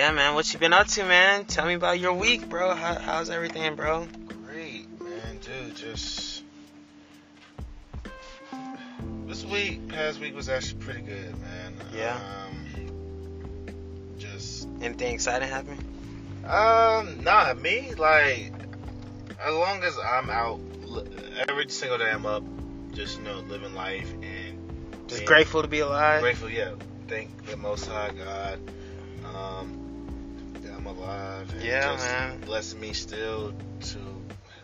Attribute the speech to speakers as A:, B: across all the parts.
A: Yeah, man. What you been up to, man? Tell me about your week, bro. How, how's everything, bro?
B: Great, man, dude. Just this week, past week was actually pretty good, man.
A: Yeah.
B: Um, just
A: Anything exciting happen?
B: um, nah, me like as long as I'm out every single day, I'm up, just you know, living life and
A: Just grateful to be alive.
B: grateful. Yeah, thank the Most High God. Um, alive. And
A: Yeah, man.
B: Blessing me still to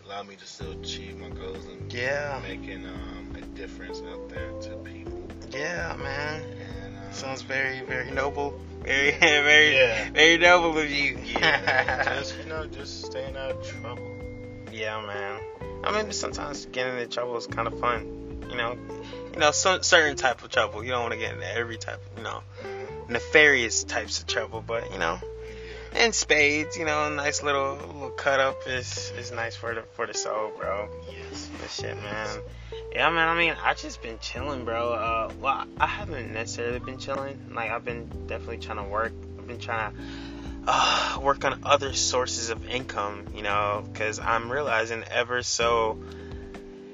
B: allow me to still achieve my goals and
A: Yeah.
B: making um, a difference out there to people.
A: Yeah, man.
B: And um,
A: Sounds very, very noble. Very, very,
B: Yeah.
A: very noble of you.
B: yeah, just you know, just staying out of trouble.
A: Yeah, man. I mean, sometimes getting into trouble is kind of fun. You know, you know, some certain type of trouble. You don't want to get into every type, you know, nefarious types of trouble. But you know, and spades, you know, a nice little little cut up is is nice for the for the soul, bro.
B: Yes.
A: This shit, man. Yeah, man. I mean, I just been chilling, bro. Uh, well, I haven't necessarily been chilling. Like, I've been definitely trying to work. I've been trying to uh, work on other sources of income, you know, because I'm realizing ever so,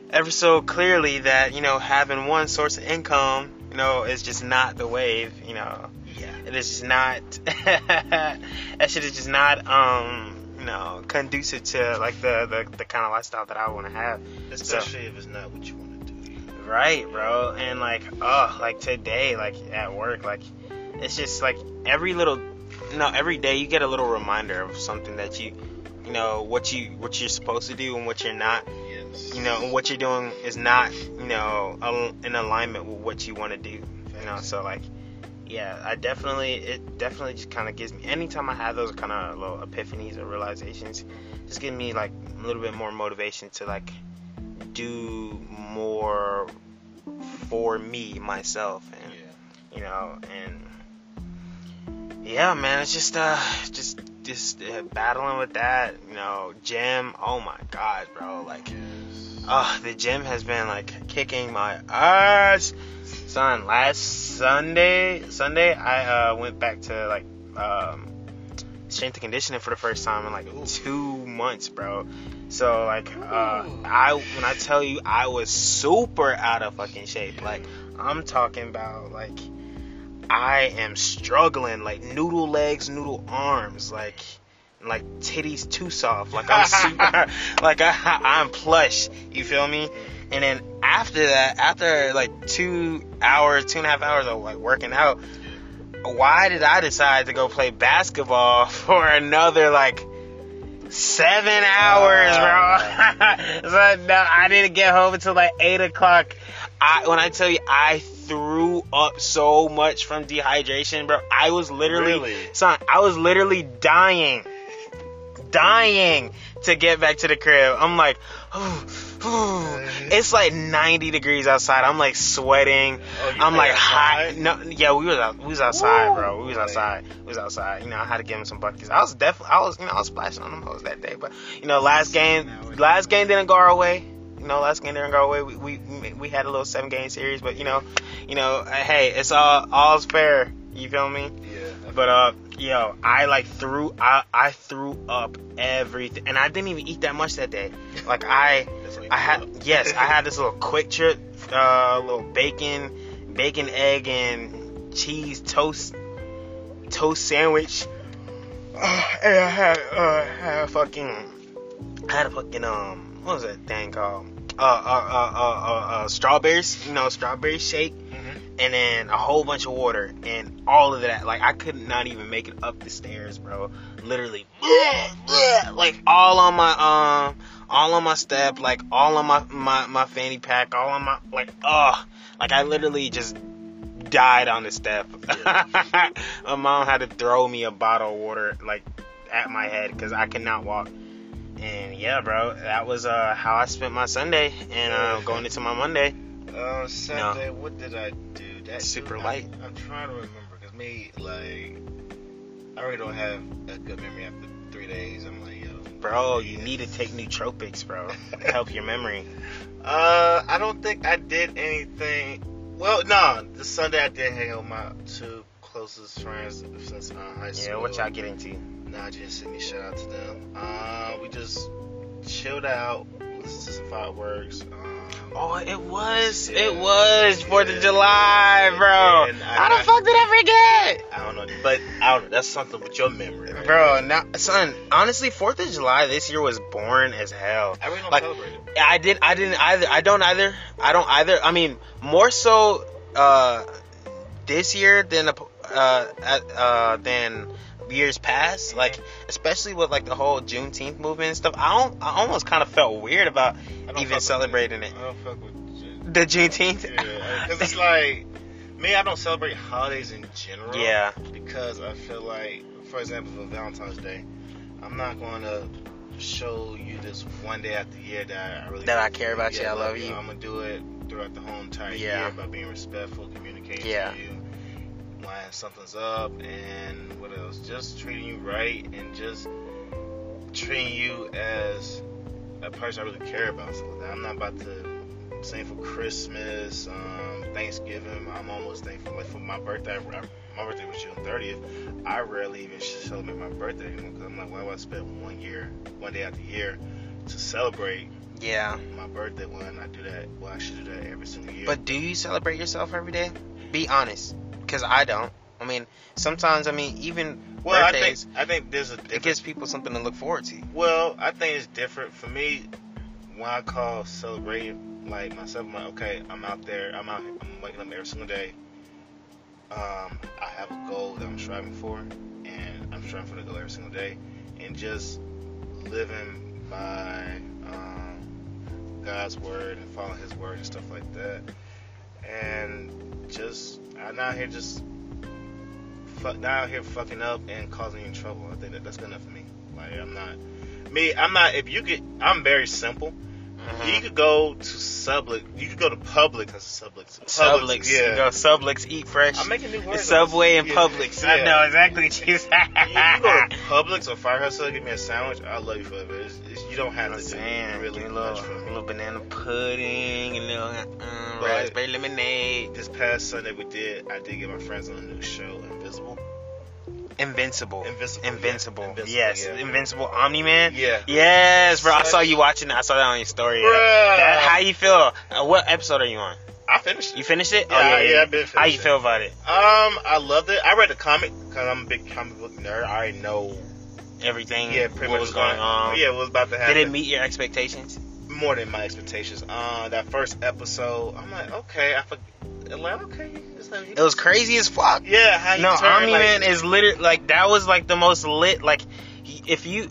A: ever so clearly that you know having one source of income, you know, is just not the wave. You know. It is just not. that shit is just not, um, you know, conducive to like the the, the kind of lifestyle that I want to have.
B: Especially if it's not what you want to do.
A: Right, bro. And like, oh, like today, like at work, like it's just like every little, you know, every day you get a little reminder of something that you, you know, what you what you're supposed to do and what you're not.
B: Yes.
A: You know, and what you're doing is not, you know, in alignment with what you want to do. You know, so like, yeah, I definitely, it definitely just kind of gives me. Anytime I have those kind of little epiphanies or realizations, just give me like a little bit more motivation to like do more for me myself and
B: Yeah.
A: you know and yeah man it's just uh just just uh, battling with that you know gym. Oh my god bro like uh the gym has been like kicking my ass. Son last sunday sunday i uh went back to like um strength and conditioning for the first time in like
B: Ooh.
A: two months bro. So like uh i when i tell you i was super out of fucking shape. Like i'm talking about like i am struggling like noodle legs noodle arms like like titties too soft like i'm super like I, i'm plush you feel me and then after that after like two hours two and a half hours of like working out why did I decide to go play basketball for another like seven hours, bro? so no, I didn't get home until like eight o'clock. I when I tell you I threw up so much from dehydration, bro. I was literally,
B: Really?
A: son, I was literally dying, dying to get back to the crib. I'm like, it's like 90 degrees outside. I'm like sweating.
B: Oh,
A: I'm like hot. No, yeah, we was out, we was outside,
B: Woo!
A: bro. We was outside. We was outside. You know, I had to give him some buckets. I was definitely, I was, you know, I was splashing on them hoes that day. But you know, last game, last game didn't go our way. You know, last game didn't go away. We we we had a little seven game series, but you know, you know, hey, it's all all's fair. You feel me?
B: Yeah.
A: But uh, yo, I like threw, I I threw up everything, and I didn't even eat that much that day. Like I.
B: That's what you
A: I had yes, I had this little quick trip, uh, little bacon, bacon, egg, and cheese toast, toast sandwich. Uh, and I had uh, had a fucking, I had a fucking um, what was that thing called? Uh, uh, uh, uh, uh, strawberries, you know, strawberry shake,
B: Mhm.
A: and then a whole bunch of water, and all of that. Like I could not even make it up the stairs, bro. Literally, like all on my um all on my step, like all on my my my fanny pack, all on my like oh, like I literally just died on the step. my mom had to throw me a bottle of water like at my head because I could not walk. And yeah, bro, that was uh how I spent my Sunday and uh, going into my Monday.
B: Uh, Sunday, what did I do? That
A: Super
B: I-
A: light.
B: I'm trying to remember because me, like, I really don't have a good memory after three days. I'm like, yo,
A: Bro, you need to take nootropics, bro. to help your memory.
B: Uh, I don't think I did anything. Well, no, the Sunday I did hang out with my two closest friends since uh, high school.
A: Yeah, what y'all get into?
B: Najee and Sydney, shout out to them. Uh, we just chilled out, listened to some fireworks. Um,
A: Oh, it was.
B: Yeah.
A: It was Fourth
B: Yeah.
A: of July, bro.
B: I-
A: How the
B: I-
A: fuck did I forget?
B: I don't know, but I don't know. That's something with your memory, right?
A: Bro, now, son, honestly, Fourth of July this year was boring as hell.
B: I really don't
A: Like-
B: celebrate it.
A: I did. I didn't either. I don't either. I don't either. I mean, more so uh, this year than the uh, at- uh, than years past. Like, especially with like the whole Juneteenth movement and stuff. I don't. I almost kind of felt weird about even
B: with
A: celebrating it.
B: I don't fuck with it.
A: The Juneteenth.
B: Yeah, because it's like me. I don't celebrate holidays in general.
A: Yeah.
B: Because I feel like, for example, for Valentine's Day, I'm not going to show you this one day out the year that I really
A: That I care about you, I love you.
B: I'm gonna do it throughout the whole entire
A: Yeah.
B: year by being respectful, communicating
A: Yeah.
B: to you when something's up, and what else? Just treating you right and just treating you as a person I really care about. So I'm not about to sing for Christmas, um, Thanksgiving. I'm almost thankful. Like for my birthday, I- my birthday was June 30th. I rarely even celebrate my birthday anymore because I'm like, why would I spend one year, one day out the year to celebrate
A: Yeah.
B: my birthday when I do that? Well, I should do that every single year.
A: But do you celebrate yourself every day? Be honest, because I don't. I mean, sometimes I mean, even
B: well, I think I think there's a
A: it gives people something to look forward to.
B: Well, I think it's different for me. When I call celebrating, like myself, I'm like, okay, I'm out there, I'm out, I'm waking up every single day. Um, I have a goal that I'm striving for, and I'm striving for the goal every single day, and just living by um, God's word and following His word and stuff like that, and just I'm not here just fuck, not out here fucking up and causing you trouble. I think that that's good enough for me. Like I'm not me. I'm not. If you could, I'm very simple. Mm-hmm. You could go to Sublix. You could go to Publix. That's Sublix.
A: Sublix,
B: Yeah.
A: you know, Sublix, eat fresh.
B: I'm making new words.
A: It's Subway and
B: Yeah.
A: Publix. I know exactly what you said.
B: You go to Publix or Firehouse give me a sandwich. I love you forever. It's, it's, you don't have
A: I'm
B: to do
A: saying,
B: really
A: a
B: much for me.
A: little banana pudding, a little um,
B: But-
A: raspberry lemonade.
B: This past Sunday we did. I did get my friends on a new show, Invisible.
A: Invincible.
B: Invincible.
A: Invincible.
B: yeah. Invincible,
A: Yes.
B: yeah.
A: Invincible Omni Man.
B: Yeah.
A: Yes, bro. I saw you watching that. I saw that on your story.
B: Bruh.
A: That- how you feel? Uh, what episode are you on?
B: I finished.
A: You finished it?
B: Yeah, yeah, I've been
A: How you
B: it.
A: feel about it?
B: Um, I loved it. I read the comic because I'm a big comic book nerd. I already know.
A: Everything?
B: Yeah, pretty
A: what
B: much
A: was going on?
B: Yeah, what was about to happen.
A: Did it meet your expectations?
B: more than my expectations. Uh, that first episode, I'm like, okay, I forgot. Like, okay, like,
A: It was crazy as fuck.
B: yeah. How you
A: No,
B: turn,
A: Omni
B: like,
A: Man is literally like that was like the most lit. Like, if you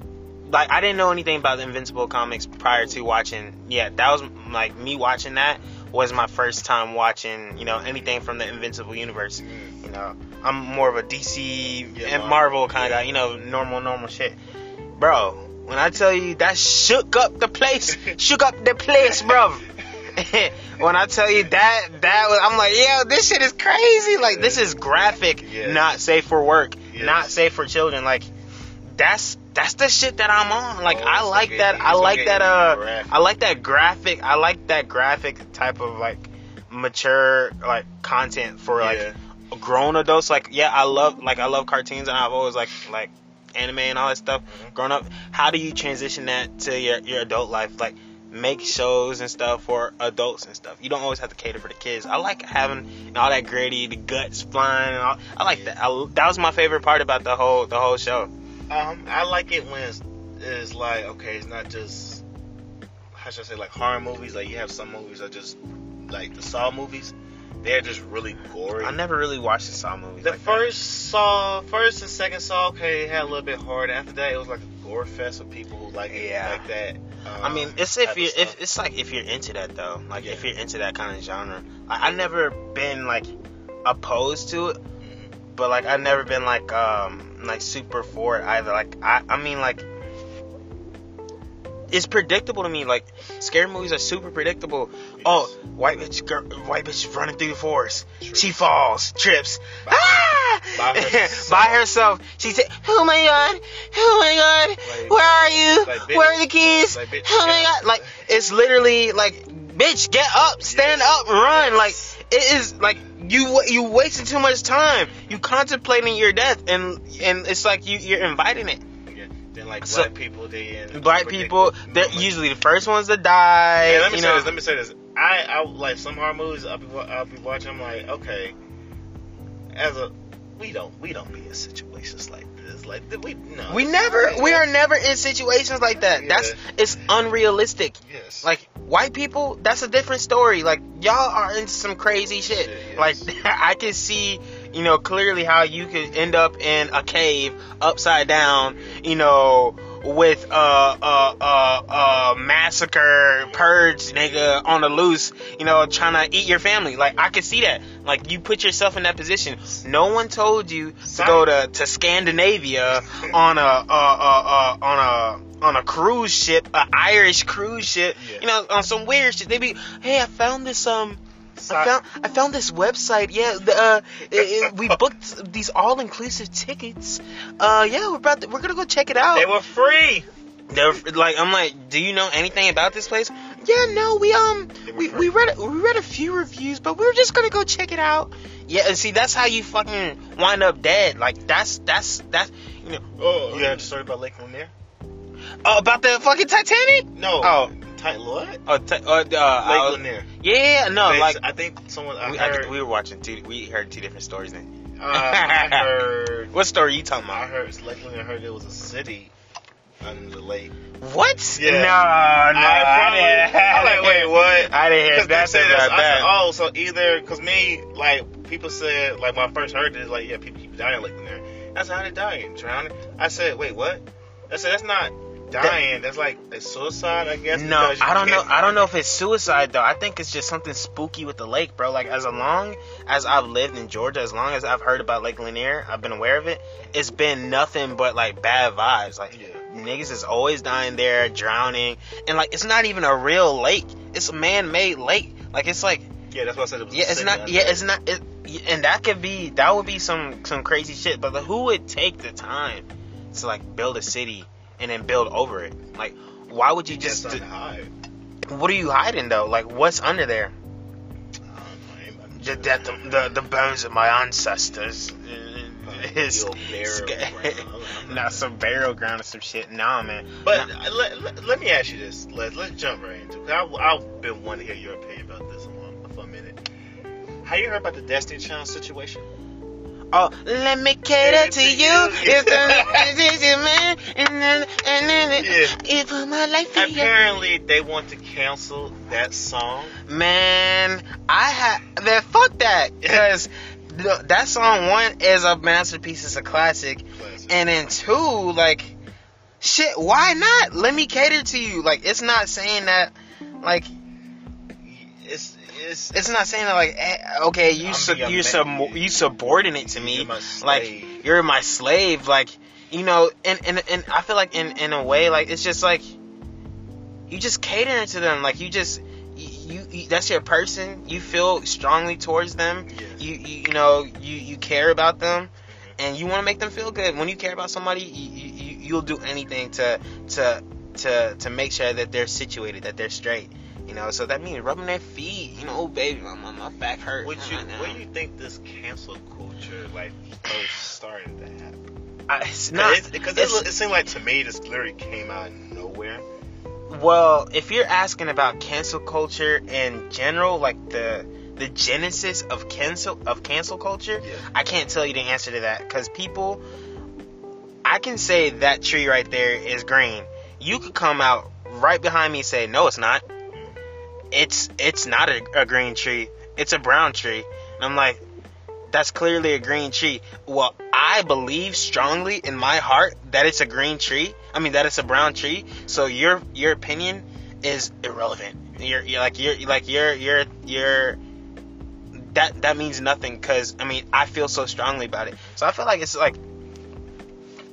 A: like, I didn't know anything about the Invincible comics prior to watching. Yeah, that was like me watching that was my first time watching. You know anything from the Invincible universe.
B: Mm.
A: You know, I'm more of a DC
B: Yeah,
A: and
B: Marvel.
A: Kind of guy. You know, normal, normal shit, bro. When I tell you that shook up the place, shook up the place, bro. when I tell you that, that was, I'm like, yo, this shit is crazy. Like, this is graphic,
B: Yeah.
A: not safe for work,
B: Yes.
A: not safe for children. Like, that's that's the shit that I'm on. Like,
B: Oh,
A: I like that.
B: It's
A: I like that. Uh,
B: graphic.
A: I like that graphic. I like that graphic type of like mature like content for like
B: Yeah.
A: grown adults. Like, yeah, I love like I love cartoons, and I've always like like anime and all that stuff.
B: Mhm.
A: Growing up, how do you transition that to your your adult life? Like, make shows and stuff for adults and stuff. You don't always have to cater for the kids. I like having you know, all that gritty, the guts flying. And all, I like that. I, that was my favorite part about the whole the whole show.
B: Um, I like it when it's, it's like okay, it's not just how should I say like horror movies. Like you have some movies that just like the Saw movies. They're just really gory.
A: I never really watched the Saw movies.
B: The
A: like that.
B: first Saw, first and second Saw, okay, it had a little bit hard. After that, it was like a gore fest of people who like it
A: Yeah.
B: like that. Um,
A: I mean, it's if you if it's like if you're into that though, like if you're into that kind of genre. I, I've never been like opposed to it. But like I've never been like um like super for it either. Like I I mean like it's predictable to me. Like scary movies are super predictable. Oh, white bitch, girl, white bitch running through the forest. She falls, trips.
B: By-
A: ah!
B: by herself.
A: by herself. She said, "Oh my god, oh my god,
B: Like-
A: where are you?
B: like, bitch-
A: where are the keys?
B: like, bitch,
A: oh my god!" Like it's literally like, "Bitch, get up, stand
B: Yes.
A: up, run!" Like it is like you you wasting too much time. You contemplating your death, and and it's like you you're inviting it.
B: Yeah. Then like
A: So-
B: black people, they
A: Black people, they're usually the first ones to die.
B: Yeah, let me say
A: know,
B: this. Let me say this. I, I like some horror movies. I'll be, I'll be watching. I'm like, okay, as a, we don't, we don't be in situations like Like we, no,
A: we never, we are never in situations like that. That's it's unrealistic.
B: Yes.
A: Like white people, that's a different story. Like y'all are into some crazy shit.
B: Shit,
A: Like. I can see, you know, clearly how you could end up in a cave upside down, you know, with a uh, uh, uh, uh, massacre purge nigga on the loose, you know, trying to eat your family. Like I can see that. Like you put yourself in that position. No one told you to go to, to Scandinavia on a uh, uh, uh, on a on a cruise ship, a Irish cruise ship,
B: Yeah.
A: you know, on some weird shit. They be, hey, I found this um. I found I found this website. Yeah, the, uh, it- it- we booked these all inclusive tickets. Uh, yeah, we're about to, we're gonna go check it out.
B: they were free.
A: They're like, I'm like, do you know anything about this place? Yeah, no, we um, we, we read we read a few reviews, but we were just gonna go check it out. Yeah, and see, that's how you fucking wind up dead. Like that's that's that's you know
B: Oh, you heard the story about Lake Lanier?
A: oh, about the fucking Titanic.
B: No.
A: Oh.
B: Titan what?
A: Oh, t- uh, uh,
B: Lake
A: I was-
B: Lanier.
A: yeah, no,
B: They-
A: like
B: I think someone I
A: we, I think we were watching two. We heard two different stories then.
B: uh, I heard.
A: What story you talking about?
B: I
A: about?
B: heard Lake Lanier. I heard it was a city under the lake.
A: What?
B: Yeah.
A: No, no,
B: I probably-
A: didn't.
B: I'm like, wait, what?
A: I didn't hear that
B: said
A: about
B: I
A: that.
B: said, oh, so either because me, like people said, like when I first heard this, like yeah, people keep dying like in there. That's how they dying, drowning. I said, wait, what? I said that's not dying. That's like a suicide, I guess.
A: No, I don't know. I don't know if it's suicide though. I think it's just something spooky with the lake, bro. Like as long as I've lived in Georgia, as long as I've heard about Lake Lanier, I've been aware of it. It's been nothing but like bad vibes. Like
B: Yeah.
A: Niggas is always dying there, drowning, and like it's not even a real lake. It's a man-made lake. Like it's like
B: Yeah, that's why I said it
A: yeah, it's not. Yeah, it's not. It, and that could be. That would be some some crazy shit. But like, who would take the time to like build a city and then build over it? Like, why would you
B: Just hide.
A: What are you hiding though? Like, what's under there?
B: I don't know, anybody-
A: The the, the, the bones of my ancestors. Is
B: The old burial ground. I'm not-
A: some burial ground or some shit. Nah, man.
B: But
A: Nah.
B: uh, let, let, let me ask you this. Let, let's jump right into it. I, I've been wanting to hear your opinion about this for, for a minute. How you heard about the Destiny Child situation?
A: Oh, let me cater to you. If the is your man, and then and then
B: Yeah.
A: my life
B: Apparently, they want to cancel that song.
A: Man, I had man, fuck that because that song one is a masterpiece, it's a classic, and then two, like, shit, why not? Let me cater to you. Like, it's not saying that, like,
B: It's it's
A: it's not saying that, like, eh, okay, you sub, you sub, you subordinate to me,
B: You're
A: like, you're my slave, like, you know, and and and I feel like in in a way, like, it's just like you just catering to them, like, you just. You, you, that's your person. You feel strongly towards them.
B: Yes.
A: You, you, you know, you, you care about them, and you want to make them feel good. When you care about somebody, you, you, you'll do anything to, to, to, to make sure that they're situated, that they're straight. You know, so that means rubbing their feet. You know, oh baby, my, my, my back hurt.
B: What you
A: what
B: do you think this cancel culture like first started to happen?
A: I, it's
B: Because
A: not
B: it, 'cause
A: it's-
B: it, it seemed like to me this literally came out of nowhere.
A: Well, if you're asking about cancel culture in general, like the the genesis of cancel of cancel culture,
B: Yeah.
A: I can't tell you the answer to that because people. I can say that tree right there is green. You could come out right behind me and say, "No, it's not. It's it's not a, a green tree. It's a brown tree." And I'm like, "That's clearly a green tree." Well, I believe strongly in my heart that it's a green tree. I mean that it's a brown tree. So your your opinion is irrelevant. You're, you're like you're like you're you're you're that that means nothing because I mean I feel so strongly about it. So I feel like it's like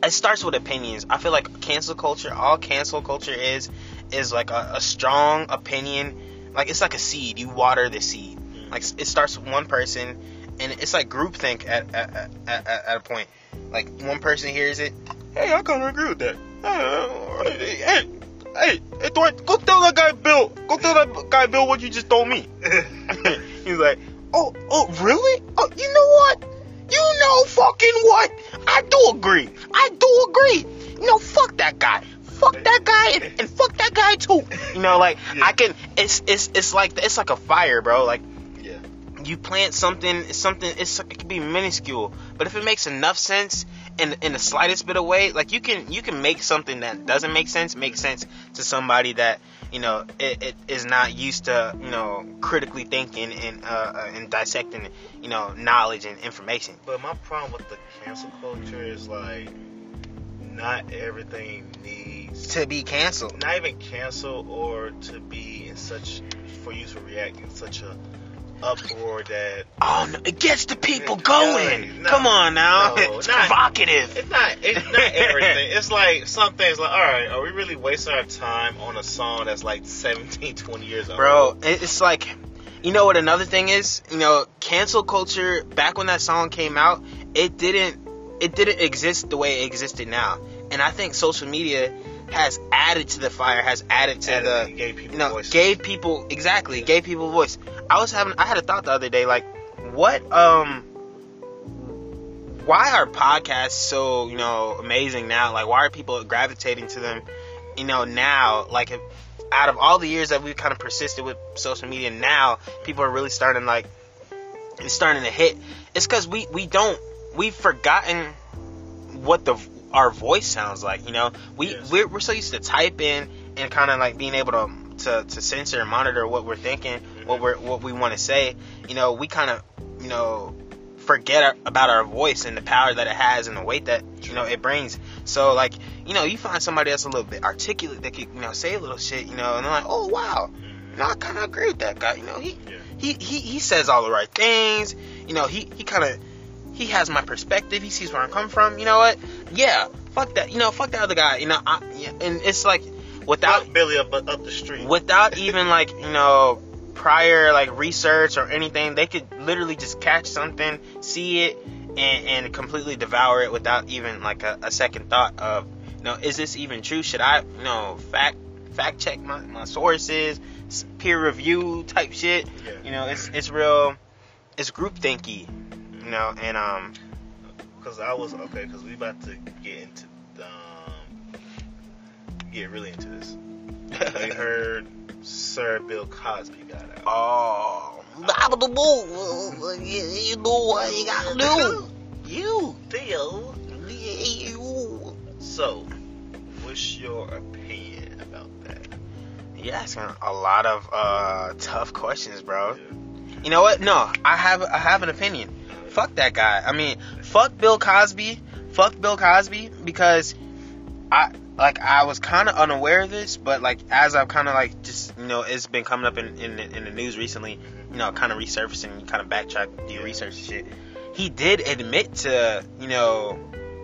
A: it starts with opinions. I feel like cancel culture, all cancel culture is, is like a, a strong opinion. Like it's like a seed. You water the seed. Like it starts with one person, and it's like groupthink at at, at, at, at a point. Like one person hears it. Hey, I kind of agree with that. Uh, hey, hey, hey, Dwight, go tell that guy Bill. Go tell that guy Bill what you just told me. He's like, Oh, oh, really? Oh, you know what? You know fucking what? I do agree. I do agree. You know, fuck that guy. Fuck that guy and, and fuck that guy too. You know, like
B: Yeah.
A: I can. It's it's it's like it's like a fire, bro. Like. You plant something, it's something. It's it can be minuscule, but if it makes enough sense in in the slightest bit of way, like you can you can make something that doesn't make sense make sense to somebody that you know it, it is not used to you know critically thinking and uh, uh, and dissecting you know knowledge and information.
B: But my problem with the cancel culture is like, not everything needs
A: To be canceled.
B: not even cancel or to be in such for you to react in such a uproar that
A: Oh no, it gets the people going.
B: no,
A: Come on now,
B: no,
A: it's
B: not-
A: provocative.
B: it's not it's not everything. it's like some things like all right, are we really wasting our time on a song that's like 17, 20 years old?
A: bro it's like you know what another thing is you know cancel culture back when that song came out it didn't it didn't exist the way it existed now and i think social media has added to the fire has added to
B: And
A: the
B: gave people
A: you know
B: voice.
A: gave people exactly gave people voice. I was having i had a thought the other day like what um why are podcasts so you know amazing now? Like why are people gravitating to them you know now? Like if, out of all the years that we've kind of persisted with social media now people are really starting like it's starting to hit. It's because we we don't we've forgotten what the our voice sounds like you know we
B: Yes.
A: we're, we're so used to typing and kind of like being able to to, to censor and monitor what we're thinking what we're what we want to say you know we kind of you know forget our, about our voice and the power that it has and the weight that you know it brings so like you know you find somebody that's a little bit articulate that can you know say a little shit you know and they're like oh wow
B: Mhm.
A: you know, I kind of agree with that guy. You know, he,
B: Yeah.
A: he, he, he says all the right things. You know, he, he kind of, he has my perspective. He sees where I'm coming from. You know what? Yeah, fuck that. You know, fuck that other guy. You know, I, yeah, and it's like without
B: Fuck Billy up up the street.
A: without even like you know prior like research or anything, they could literally just catch something, see it, and, and completely devour it without even like a, a second thought of, you know, is this even true? Should I, you know, fact fact check my, my sources, peer review type shit?
B: Yeah.
A: You know, it's it's real, it's group thinky, you know, and um,
B: Because I was okay. Because we about to get into um, get really into this. we heard Sir Bill Cosby got out.
A: oh, you know what you gotta do.
B: You, Bill.
A: You.
B: So, what's your opinion about that?
A: You're asking a lot of uh, tough questions, bro. You know what? No, I have I have an opinion. Fuck that guy. I mean, fuck Bill Cosby. Fuck Bill Cosby because I like I was kind of unaware of this, but like as I've kind of like just you know it's been coming up in in, the- in the news recently. You know, kind of resurfacing, kind of backtrack, do your research and shit. He did admit to you know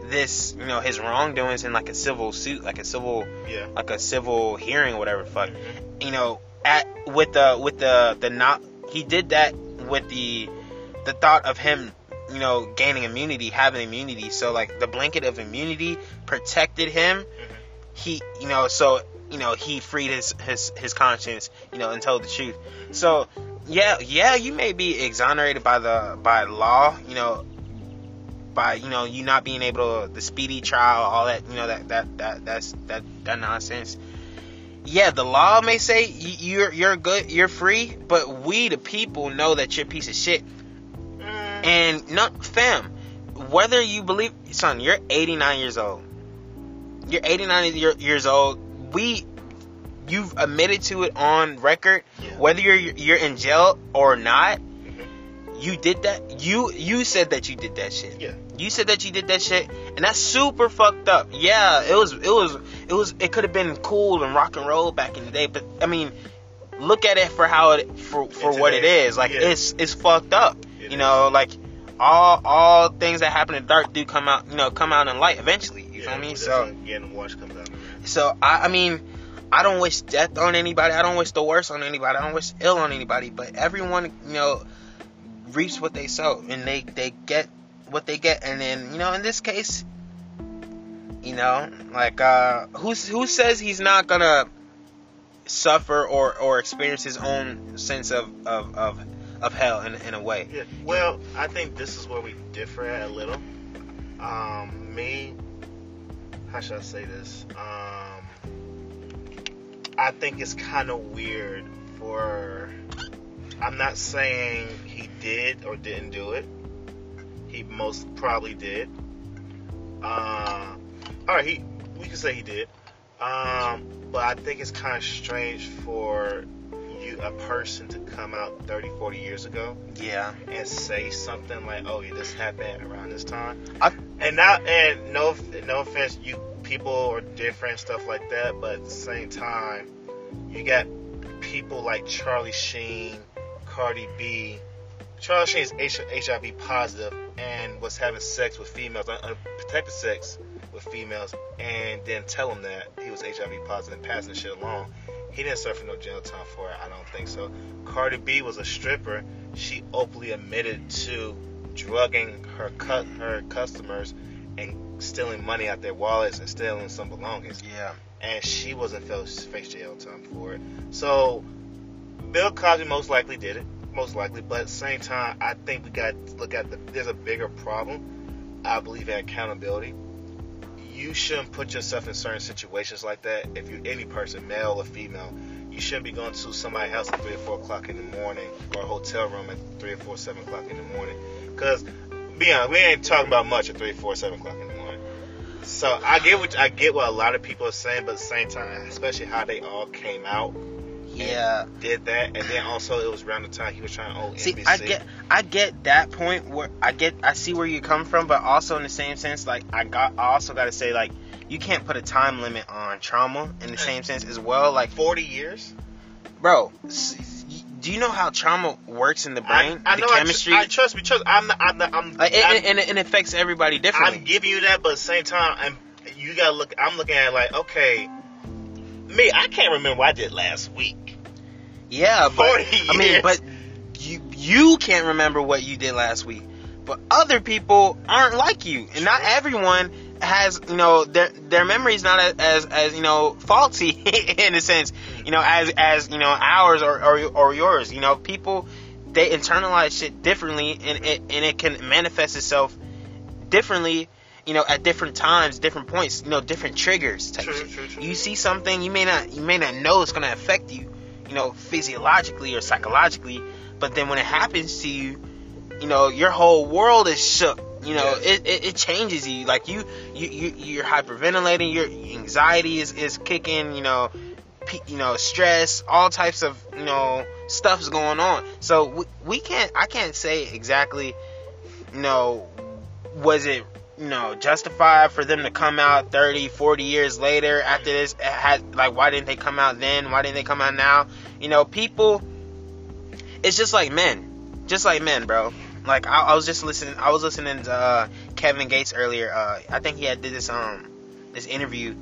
A: this you know his wrongdoings in like a civil suit, like a civil
B: Yeah.
A: like a civil hearing or whatever fuck
B: Mhm.
A: you know at with the with the the not he did that with the the thought of him you know gaining immunity having immunity. So like the blanket of immunity protected him. Mm-hmm. He you know so you know he freed his his his conscience you know and told the truth. So yeah yeah you may be exonerated by the by law you know by you know you not being able to the speedy trial all that you know that that that that's that that nonsense. Yeah the law may say you're you're good you're free but we the people know that you're a piece of shit. And not fam whether you believe son you're 89 years old you're 89 years old we you've admitted to it on record
B: Yeah.
A: whether you're you're in jail or not
B: Mhm.
A: you did that you you said that you did that shit
B: Yeah.
A: you said that you did that shit and that's super fucked up yeah it was it was it was it could have been cool and rock and roll back in the day but i mean look at it for how it for for what it is like
B: yeah.
A: it's it's fucked up
B: It
A: you know like all all things that happen in the dark do come out you know come out in light eventually you
B: yeah,
A: feel me so
B: Getting washed comes out.
A: so I, I mean, I don't wish death on anybody. I don't wish the worst on anybody. I don't wish ill on anybody. But everyone, you know, reaps what they sow, and they they get what they get. And then you know, in this case, you know, like uh, who's who says he's not gonna suffer or or experience his own sense of of of, of hell in, in a way.
B: Yeah. Well, I think this is where we differ a little. Um, me, how should I say this? Um, I think it's kind of weird for. I'm not saying he did or didn't do it. He most probably did. Uh, all right, he we can say he did. Um, but I think it's kind of strange for a person to come out 30, 40 years ago
A: Yeah.
B: and say something like, "Oh, yeah, this happened around this time,"
A: I-
B: and not and no no offense, you people are different stuff like that, but at the same time, you got people like Charlie Sheen, Cardi B. Charlie Sheen is HIV positive and was having sex with females, uh, uh, unprotected sex with females, and then tell him that he was HIV positive and passing shit along. He didn't suffer no jail time for it. I don't think so. Cardi B was a stripper. She openly admitted to drugging her cu- her customers and stealing money out their wallets and stealing some belongings.
A: Yeah.
B: And she wasn't face face jail time for it. So Bill Cosby most likely did it, most likely. But at the same time, I think we got to look at the. There's a bigger problem. I believe in accountability. You shouldn't put yourself in certain situations like that. If you're any person, male or female, you shouldn't be going to somebody's house at three or four o'clock in the morning, or a hotel room at three or four, seven o'clock in the morning. Because, be honest, we ain't talking about much at three, four, seven o'clock in the morning. So I get what I get what a lot of people are saying, but at the same time, especially how they all came out
A: Yeah.
B: did that, and then also it was around the time he was trying to own
A: See,
B: NBC.
A: I get, I get that point where I get, I see where you come from, but also in the same sense, like I got, I also got to say, like you can't put a time limit on trauma in the same sense as well. Like,
B: forty years.
A: bro, do you know how trauma works in the brain?
B: I, I
A: the
B: know. I tr-
A: chemistry,
B: I, trust me. Trust. I'm. Not, I'm. Not, I'm.
A: like,
B: I'm,
A: and, and, and it affects everybody differently.
B: I'm giving you that, but at the same time, I'm. You gotta look. I'm looking at it like, okay, me. I can't remember what I did last week.
A: Yeah, but
B: 40
A: I mean, but you, you can't remember what you did last week. But other people aren't like you, and not everyone has you know their their memory is not as, as as you know faulty in a sense you know as as you know ours or or, or yours. You know people they internalize shit differently and it and it can manifest itself differently you know at different times different points you know different triggers type
B: True, true, true.
A: you see something you may not you may not know it's going to affect you you know physiologically or psychologically but then when it happens to you you know your whole world is shook you know
B: Yes.
A: it, it, it changes you like you you, you you're hyperventilating your anxiety is, is kicking you know pe- you know stress all types of you know stuff's going on so we, we can't i can't say exactly you know was it you know justified for them to come out 30 40 years later after this had like why didn't they come out then? Why didn't they come out now? You know people it's just like men. Just like men bro. Like I, I was just listening i was listening to uh, kevin gates earlier uh, i think he had did this um this interview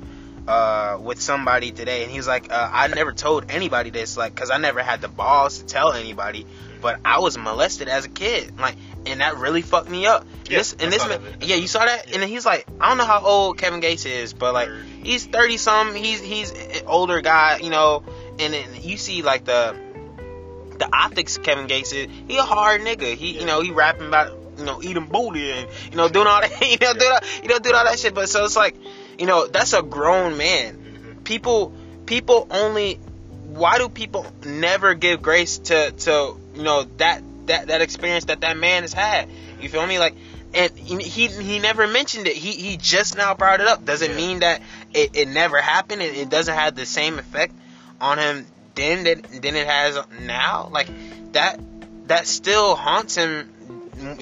A: uh, with somebody today and he was like uh, i never told anybody this like because i never had the balls to tell anybody but i was molested as a kid. Like and that really fucked me up.
B: Yeah,
A: this and this man, yeah you saw that?
B: Yeah.
A: and then he's like i don't know how old kevin gates is but like he's 30 some he's he's an older guy you know? And then you see like the the optics Kevin Gates is he a hard nigga. He you know he rapping about you know eating booty and you know doing all that you know doing all, you know doing all that shit. But so it's like you know that's a grown man.
B: Mhm.
A: people people only why do people never give grace to to you know that that that experience that that man has had. You feel me? Like and he he never mentioned it. He he just now brought it up. Doesn't
B: Yeah.
A: mean that it, it never happened. And it doesn't have the same effect on him then that than it has now. Like that that still haunts him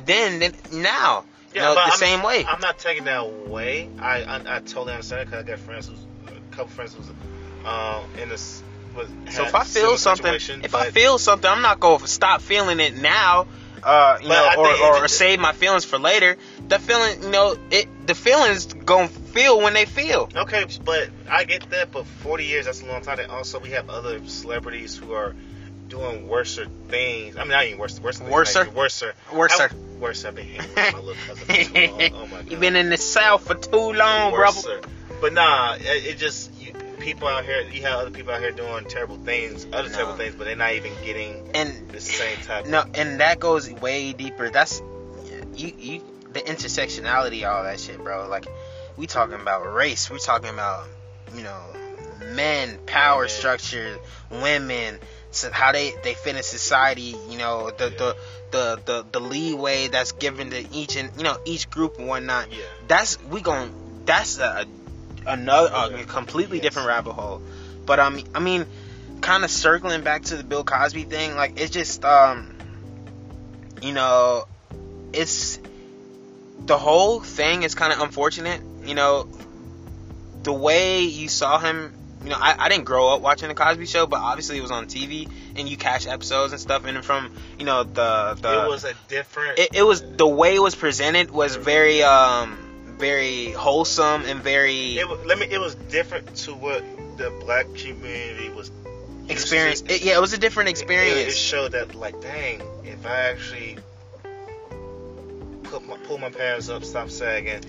A: then than now. You know,
B: but
A: the
B: I'm,
A: same way.
B: I'm not taking that away. I I, I totally understand because I got friends who's a couple friends who's um in this. Was,
A: So if I feel something, if I feel something, I'm not going to stop feeling it now, uh, you know, or, or
B: just-
A: save my feelings for later. The feeling, you know, it the feelings going to feel when they feel.
B: Okay, but I get that. But 40 years, that's a long time. And also, we have other celebrities who are doing worser things. I mean, not even worse. Worse. than
A: Worser?
B: Like, worser.
A: Worser.
B: I, worse. I've been hanging with my little cousin for too long. Oh my god.
A: You've been in the South for too long, brother.
B: Worser. But nah, it, it just people out here, you have other people out here doing terrible things, other
A: No.
B: terrible things, but they're not even getting
A: and
B: the same type.
A: no, and that goes way deeper. That's you, you, the intersectionality, all that shit, bro. Like, we talking about race. We talking about, you know, men, power
B: Yeah.
A: structure, women, so how they they fit in society. You know, the
B: Yeah.
A: the, the the the leeway that's given to each and you know each group and whatnot.
B: Yeah.
A: That's we gon' That's a, another a completely
B: Yes.
A: different rabbit hole. But um, I mean, kind of circling back to the Bill Cosby thing, like it's just um, you know, it's the whole thing is kind of unfortunate. You know, the way you saw him. You know, I, I didn't grow up watching the Cosby Show, but obviously it was on TV, and you catch episodes and stuff. And from you know the the
B: it was a different.
A: it, it was the way it was presented was very um very wholesome and very
B: it was, let me. It was different to what the black community was
A: experience. It, yeah, it was a different
B: It, it showed that, like, dang, if I actually put my, pull my pants up, stop sagging,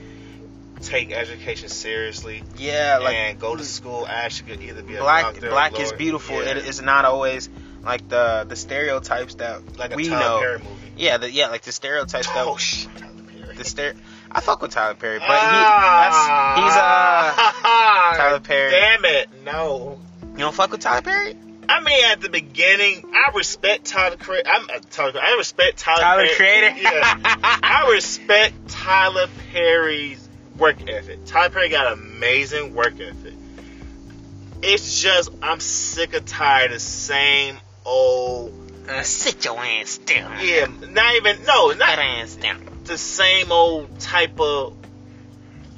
B: take education seriously,
A: yeah, like
B: and go to school, I actually could either be a
A: black black is beautiful.
B: Yeah.
A: It is not always like the the stereotypes that
B: like
A: we know.
B: Perry movie.
A: Yeah, the, yeah, like the stereotypes that
B: Oh shit,
A: the stare. I fuck with Tyler Perry, but
B: Ah,
A: he that's, he's uh Tyler Perry.
B: Damn it, no.
A: you don't fuck with Tyler Perry.
B: I mean, at the beginning, I respect Tyler Perry. I'm uh, Tyler. I respect Tyler.
A: Tyler
B: Perry.
A: Creator.
B: Yeah, I respect Tyler Perry's work ethic. Tyler Perry got amazing work ethic. It's just I'm sick of tired of the same old.
A: Uh, sit your ass down.
B: Yeah, not even no,
A: Sit
B: not
A: ass down.
B: The same old type of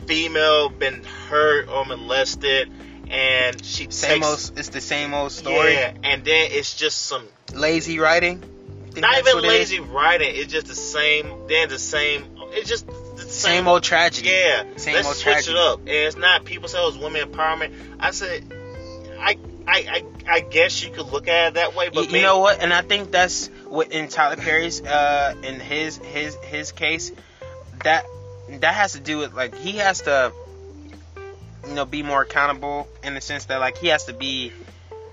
B: female been hurt or molested, and she
A: Same
B: takes,
A: old. It's the same old story.
B: Yeah, and then it's just some
A: Lazy writing.
B: Not even
A: what it
B: lazy writing. It's just the same. Then the same. It's just the same,
A: Same old tragedy.
B: Yeah,
A: Same
B: let's
A: old
B: switch
A: tragedy.
B: it up. And it's not people say it's women empowerment. I said, I, I, I, I guess you could look at it that way,
A: You,
B: but
A: you
B: me-
A: know what? And I think that's in Tyler Perry's uh in his his his case that that has to do with like he has to you know be more accountable in the sense that like he has to be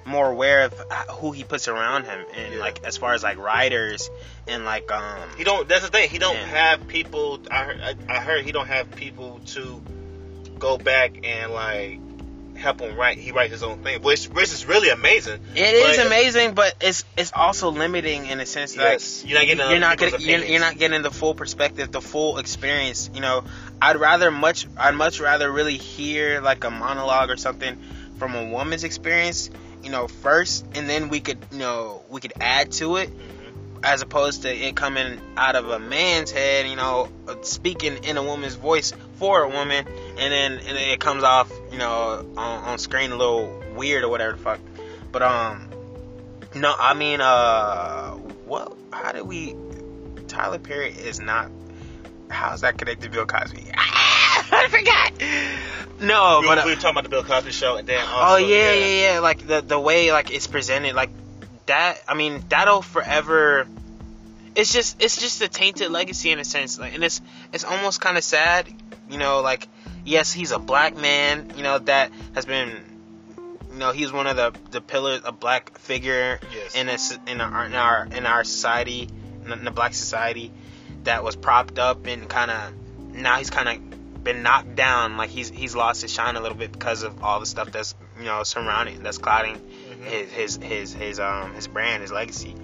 A: more aware of who he puts around him and
B: Yeah.
A: like as far as like writers and like um
B: He don't. That's the thing. He don't have people. I I, I heard he don't have people to go back and like help him write. He writes his own thing, which which is really amazing.
A: It is amazing, but it's it's also limiting in a sense that
B: Yes, you're not getting
A: you're not getting you're, you're not getting the full perspective, the full experience. You know, I'd rather much I'd much rather really hear like a monologue or something from a woman's experience, you know, first, and then we could you know we could add to it
B: Mhm.
A: As opposed to it coming out of a man's head, you know, uh, speaking in a woman's voice for a woman, and then and it comes off, you know, on, on screen a little weird or whatever the fuck. But um, no, I mean, uh, what? How did we? Tyler Perry is not. How's that connected to Bill Cosby? Ah, I forgot. No,
B: we,
A: but uh,
B: we were talking about the Bill Cosby show, and then
A: Oh
B: also,
A: yeah, yeah, yeah. Like the the way like it's presented, like that. I mean, that'll forever. It's just it's just a tainted legacy in a sense, like, and it's it's almost kind of sad, you know. Like, yes, he's a black man, you know, that has been, you know, he's one of the the pillars, a black figure
B: Yes.
A: in a, in our in our in our society, in the black society, that was propped up and kind of now he's kind of been knocked down. Like he's he's lost his shine a little bit because of all the stuff that's you know surrounding that's clouding. His his his his um his brand, his legacy,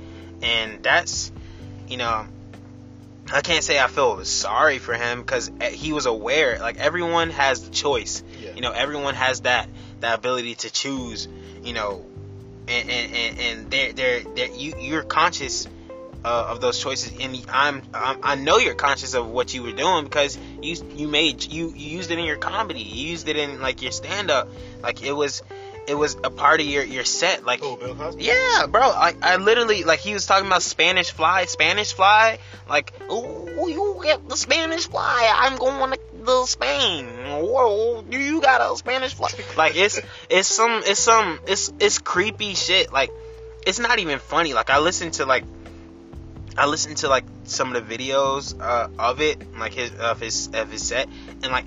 A: and that's you know. I can't say I feel sorry for him because he was aware. Like everyone has the choice,
B: Yeah.
A: you know. Everyone has that that ability to choose, you know, and and and, and they're they're they're you you're conscious uh, of those choices, and I'm, I'm I know you're conscious of what you were doing because you you made you, you used it in your comedy, you used it in like your stand up, like it was it was a part of your your set, like.
B: Oh, Bill Cosby.
A: Yeah, bro. I, I literally like he was talking about Spanish fly, Spanish fly. Like, oh, you get the Spanish fly. I'm going to the Spain. Whoa, you got a Spanish fly. Like it's it's some it's some it's it's creepy shit. Like it's not even funny. Like I listened to like I listened to like some of the videos uh, of it, like his of his of his set, and like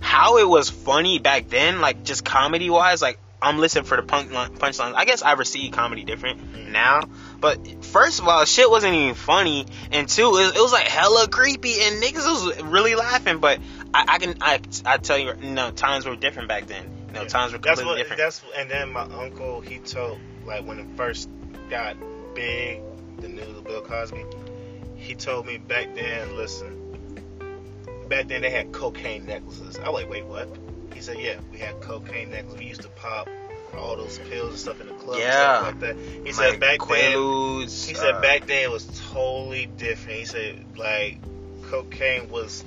A: how it was funny back then, like just comedy wise, like I'm listening for the punk punchlines. I guess I receive comedy different now, but first of all, shit wasn't even funny, and two, it, it was like hella creepy, and niggas was really laughing. But I, I can I I tell you, you know, times were different back then. You know,
B: Yeah.
A: times were
B: That's
A: completely
B: what.
A: different.
B: That's and then my uncle he told like when it first got big, the news of Bill Cosby. He told me back then, listen. Back then they had cocaine necklaces. I was like, wait, what? He said, yeah, we had cocaine necklaces. We used to pop all those pills and stuff in the club
A: Yeah.
B: and stuff like that. He
A: Like
B: said back then.
A: Quaaludes,
B: He said
A: uh,
B: back then it was totally different. He said like cocaine was.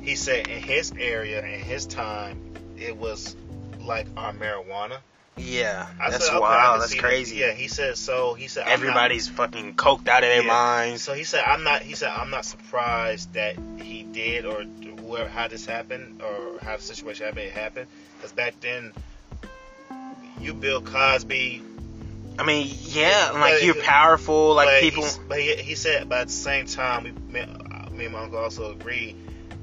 B: He said in his area in his time it was like our marijuana.
A: Yeah,
B: I
A: that's
B: said, okay,
A: wild. That's crazy.
B: That. Yeah, he said so. He said I'm not-
A: Everybody's fucking coked out of their
B: Yeah.
A: minds.
B: So he said I'm not. He said I'm not surprised that he did or whoever how this happened or how the situation happened. It happened because back then, you Bill Cosby,
A: I mean, yeah,
B: But
A: like you're powerful, like people.
B: But he, he said, but at the same time, we, me, me and my uncle also agree,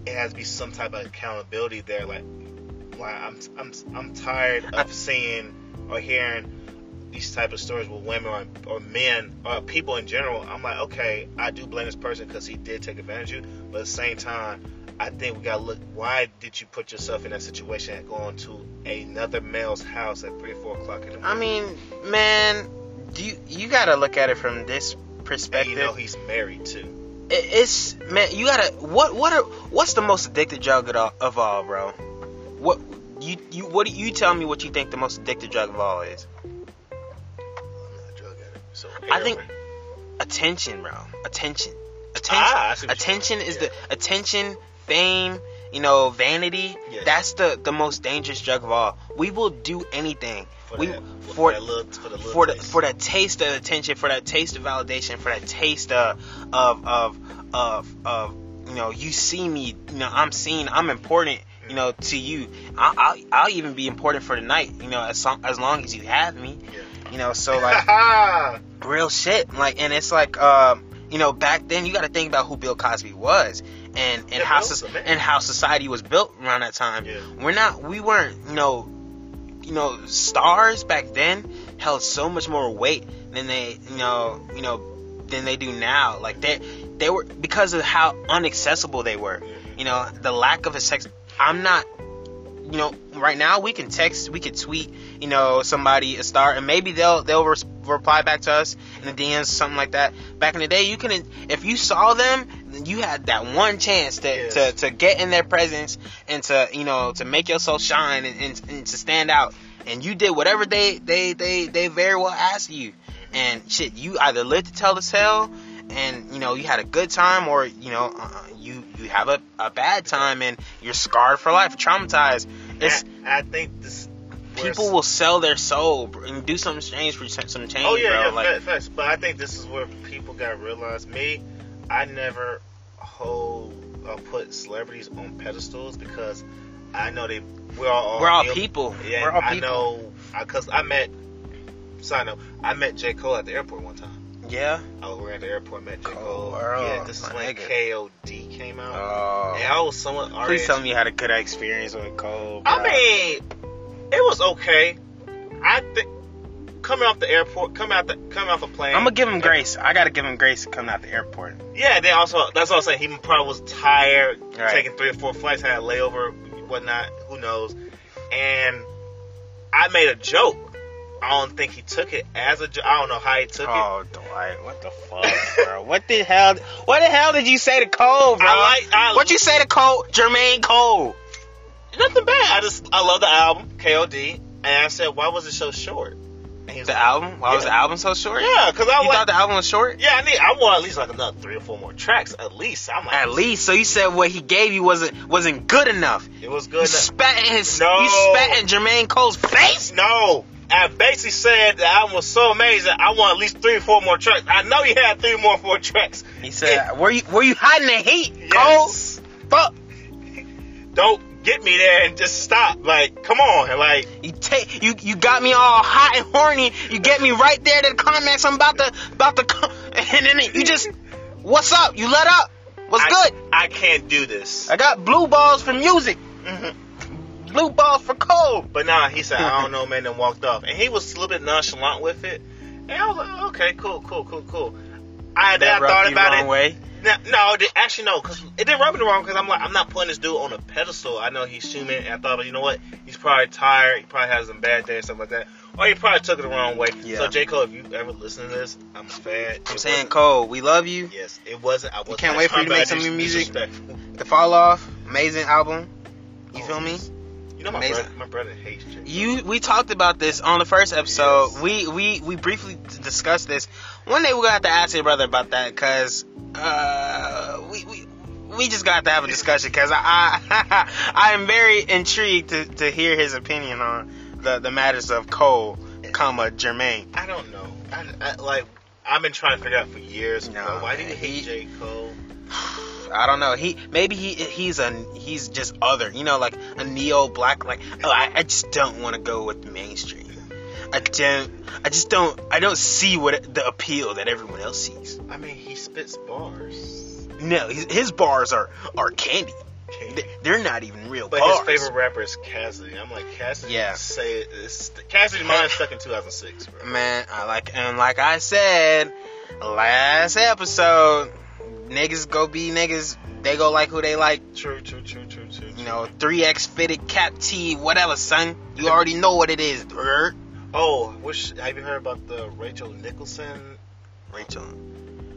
B: it has to be some type of accountability there. Like, like I'm, I'm, I'm tired of seeing or hearing these type of stories with women or, or men or people in general. I'm like, okay, I do blame this person because he did take advantage of you, but at the same time. I think we gotta look. Why did you put yourself in that situation and going to another male's house at three or four o'clock in the morning?
A: I mean, man, do you you gotta look at it from this
B: and
A: perspective.
B: you know he's married too.
A: It- it's man, you gotta what what are what's the most addictive drug of all, of all, bro? What you you what do you tell me what you think the most addictive drug of all is?
B: I'm not a drug addict, so
A: I think attention, bro. Attention. Attention.
B: Ah, I see what you
A: attention is the attention, fame, you know, vanity.
B: Yes.
A: That's the the most dangerous drug of all. We will do anything.
B: for
A: we
B: that,
A: for
B: little, for the
A: for the
B: taste.
A: for that taste of attention, for that taste of validation, for that taste of of of of, of you know, you see me, you know, I'm seen, I'm important, you know, to you. I'll, I'll, I'll even be important for the night, you know, as long, as long as you have me,
B: Yeah.
A: you know. So like real shit, like, and it's like, um, you know, back then you got to think about who Bill Cosby was. And, and
B: Yeah,
A: how
B: Bill's
A: soc-
B: the man.
A: and how society was built around that time.
B: Yeah.
A: We're not we weren't you know you know stars back then held so much more weight than they you know you know than they do now like they they were because of how unaccessible they were you know the lack of a sex i'm not you know right now we can text we could tweet you know somebody a star and maybe they'll they'll res- reply back to us in the dms something like that back in the day you can if you saw them you had that one chance to,
B: Yes.
A: to, to get in their presence and to you know to make yourself shine and, and, and to stand out and you did whatever they they they they very well asked you and shit you either lived to tell the tale and you know you had a good time or you know uh, you you have a, a bad time and you're scarred for life traumatized it's
B: I, I think this.
A: people will sell their soul and do something strange for some some change
B: Oh yeah,
A: bro
B: yeah,
A: like
B: facts. But I think this is where people gotta realize. Me, I never hold or put celebrities on pedestals because I know they. We're all.
A: we're all
B: human.
A: people
B: Yeah,
A: we're all
B: I
A: people
B: know. Because I, met. Side note: I met J Cole at the airport one time.
A: yeah
B: I was at the airport, met J
A: Cole
B: Cole.
A: World,
B: yeah, oh, this is
A: my
B: when
A: nigga.
B: KOD came out.
A: oh
B: and I was somewhat. our
A: please
B: age.
A: tell me you had a good experience with Cole
B: I mean, it was okay. I think coming off the airport, coming out the coming off a plane.
A: I'm gonna give him grace. I gotta give him grace coming out the airport.
B: Yeah, they also that's what I'm saying. He probably was tired,
A: Right.
B: taking three or four flights, had a layover, whatnot. Who knows? And I made a joke. I don't think he took it as a joke. I don't know how he took it.
A: Oh, Dwight, what the fuck, bro? What the hell? What the hell did you say to Cole, bro?
B: I like. I,
A: what you say to Cole, Jermaine Cole?
B: Nothing bad. I just I love the album KOD, and I said, why was it so short? And he was
A: The
B: like,
A: album? Why was the album so short?
B: Yeah, because I
A: You
B: like.
A: thought the album was short?
B: yeah, I need. I want at least like another three or four more tracks, at least. I'm like,
A: At least. So you said what he gave you wasn't wasn't good enough.
B: it was
A: You
B: good.
A: spat in his.
B: No.
A: You spat in Jermaine Cole's face.
B: No. I basically said the album was so amazing. I want at least three or four more tracks. I know he had three more four tracks.
A: He said, "Were you were you hiding the heat,
B: Yes.
A: Cole? Fuck.
B: Don't get me there and just stop. Like, come on. Like,
A: You take you you got me all hot and horny. You get me right there to the climax. I'm about to about to come, and then you just what's up? You let up. What's
B: I,
A: good?
B: I can't do this.
A: I got blue balls for music.
B: Mhm.
A: blue balls for Cole.
B: But nah, he said, I don't know, man, and walked off. And he was a little bit nonchalant with it. And I was like, okay, cool, cool, cool, cool. I then I thought about it.
A: way.
B: No, no, actually no, because it didn't rub me the wrong. Because I'm like, I'm not putting this dude on a pedestal. I know he's human, and I thought, you know what? He's probably tired. He probably has some bad day days, stuff like that, or he probably took it the wrong way.
A: Yeah.
B: So J Cole, if you ever listen to this, I'm a fan.
A: I'm
B: It
A: saying, Cole, we love you.
B: yes, it wasn't. I wasn't.
A: can't wait for you to make some new music. The Fall Off, amazing album. You
B: Oh,
A: feel me?
B: You know, my
A: Amazing.
B: brother, my brother hates J. Cole.
A: You we talked about this on the first episode.
B: Yes.
A: We we we briefly discussed this. One day we're gonna have to ask your brother about that because uh we we. We just got to have a discussion because I, I I am very intrigued to, to hear his opinion on the, the matters of Cole, comma Jermaine.
B: I don't know. I, I like. I've been trying to figure out for years.
A: No,
B: bro, why do you hate
A: he-
B: J Cole?
A: I don't know. He maybe he he's a he's just other. You know, like a neo black. Like oh, I, I just don't want to go with the mainstream. I don't. I just don't. I don't see what the appeal that everyone else sees.
B: I mean, he spits bars.
A: No, his, his bars are are candy. They- They're not even real bars.
B: But
A: bars.
B: his favorite rapper is Cassidy. I'm like Cassidy.
A: Yeah.
B: Say it. It's, Cassidy mine stuck in 2006, bro.
A: Man, I like and like I said last episode, niggas go be niggas. They go like who they like.
B: True, true, true, true, true.
A: You know, 3X fitted cap T, whatever, son. You already know what it is. er.
B: Oh, which have you heard about the Rachel Nicholson?
A: Rachel.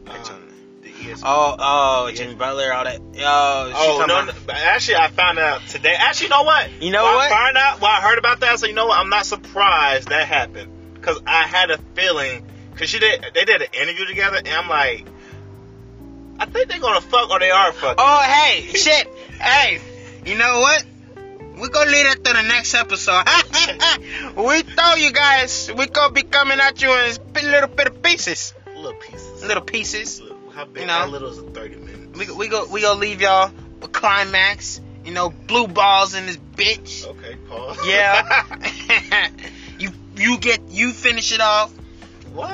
A: Rachel.
B: Um, the ESPN.
A: Oh, oh. Jimmy Butler, all that. Yo,
B: Oh no, no! Actually, I found out today. Actually, you know what?
A: You know
B: When
A: what?
B: I found out. Well, I heard about that. So you know what? I'm not surprised that happened because I had a feeling because she did. They did an interview together, and I'm like, I think they're gonna fuck or they are fucking.
A: Oh, hey, shit. Hey, you know what? We're gonna leave that to the next episode. we told you guys we gonna be coming at you in little bit of pieces.
B: little pieces.
A: Little pieces.
B: How big?
A: You know.
B: How little is it? Thirty minutes.
A: We, we go we gonna leave y'all with climax. You know, blue balls in this bitch.
B: Okay, pause.
A: Yeah. you you get you finish it off.
B: what?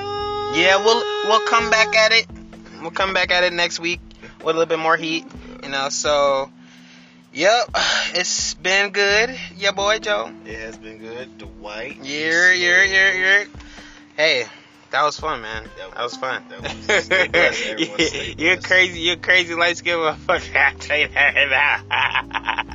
A: Yeah, we'll we'll come back at it. We'll come back at it next week with a little bit more heat. You know, so yep, it's been good. Yeah, boy Joe.
B: It has been good. Dwight.
A: Yeah, yeah, yeah, yeah. Hey, that was fun, man. That was fun.
B: That was- stay blessed, everyone.
A: You're
B: blessed.
A: crazy. You're crazy light skinned motherfucker. I tell you that.